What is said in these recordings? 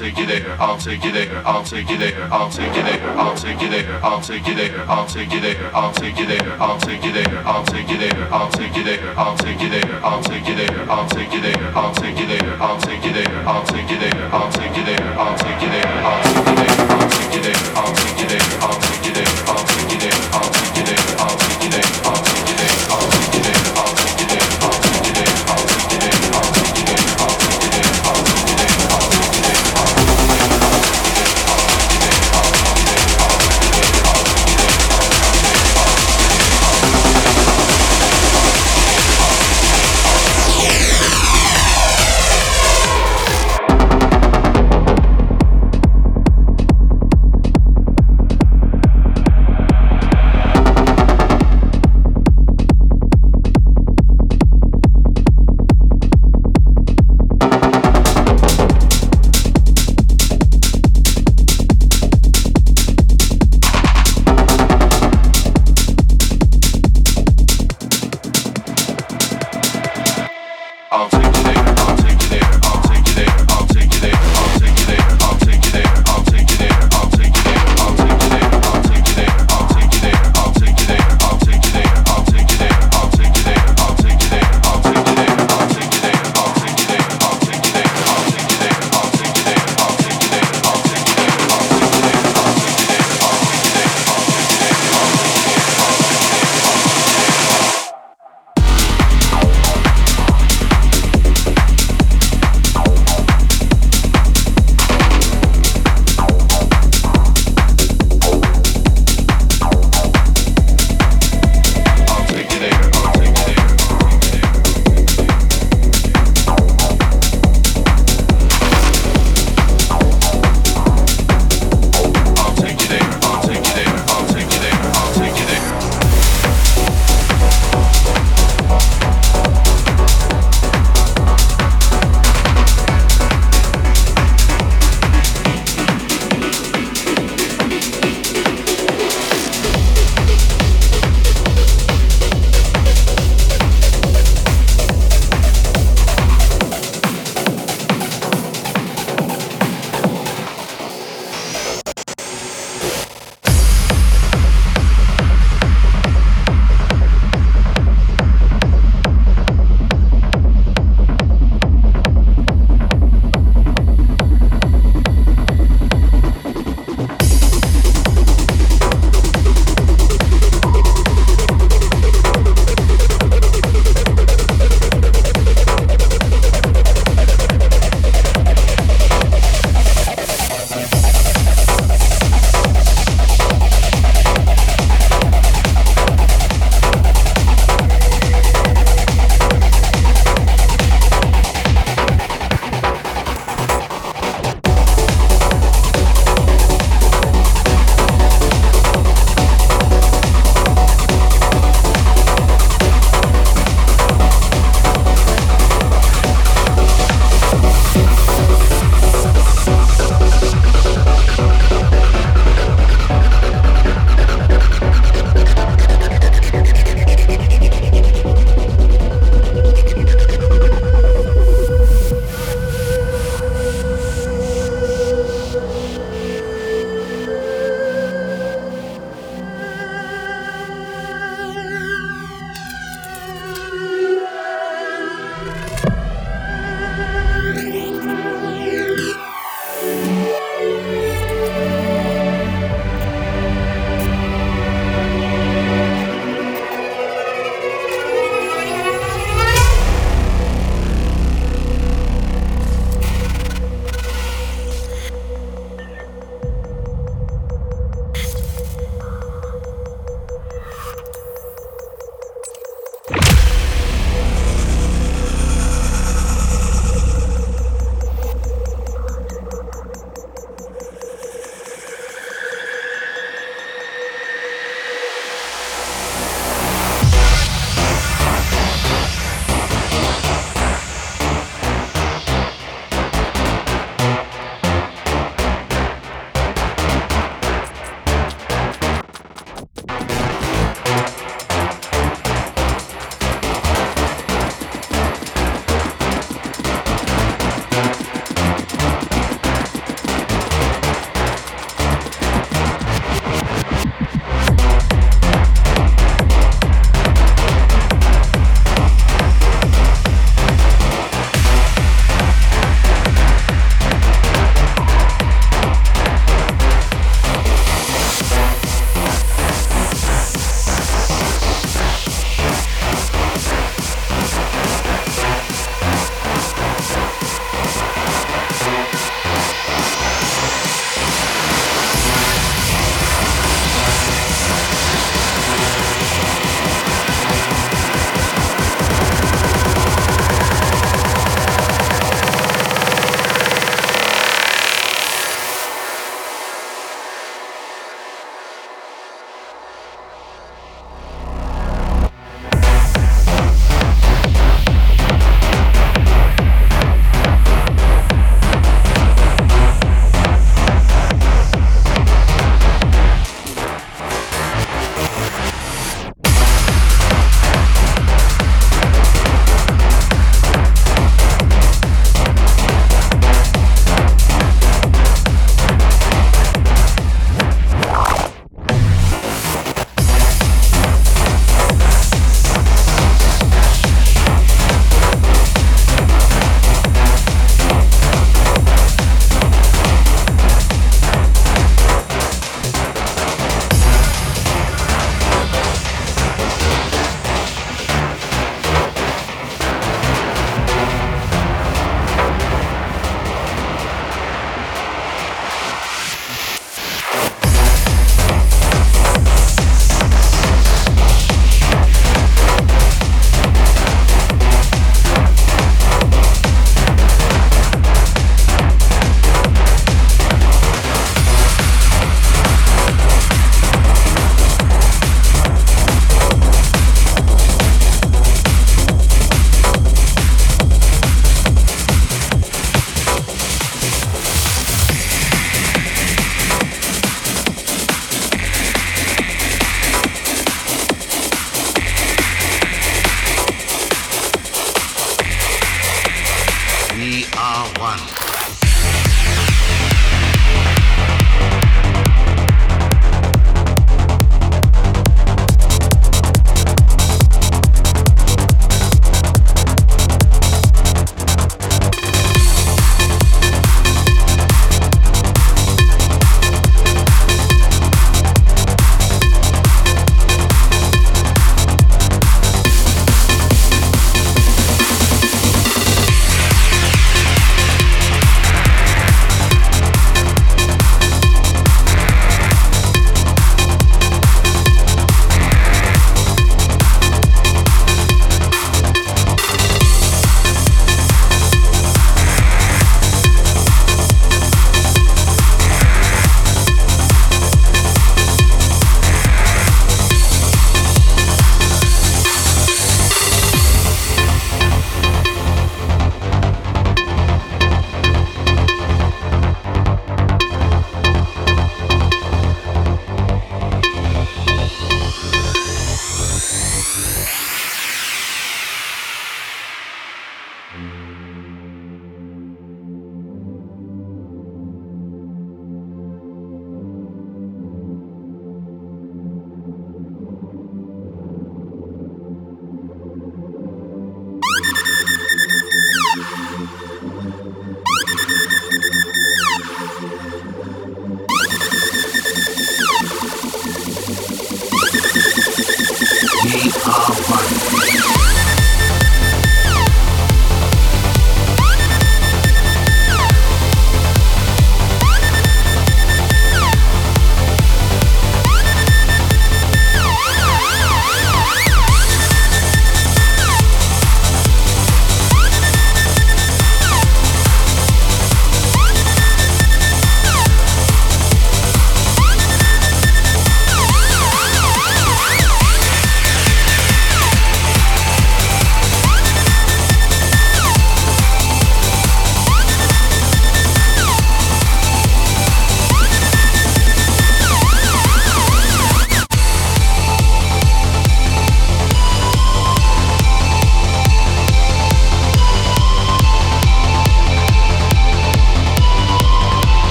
you there, I'll take you there, I'll take you there, I'll take you there, I'll take you there, I'll take you there, I'll take you there, I'll take you there, I'll take you there, I'll take you there, I'll take you there, I'll take you there, I'll take you there, I'll take you there, I'll take you there, I'll take you there, I'll take you there, I'll take you there, I'll take you there,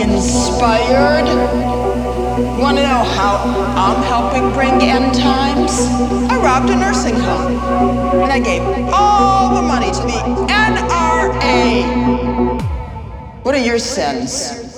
inspired? Want to know how I'm helping bring end times? I robbed a nursing home and I gave all the money to the NRA. What are your sins?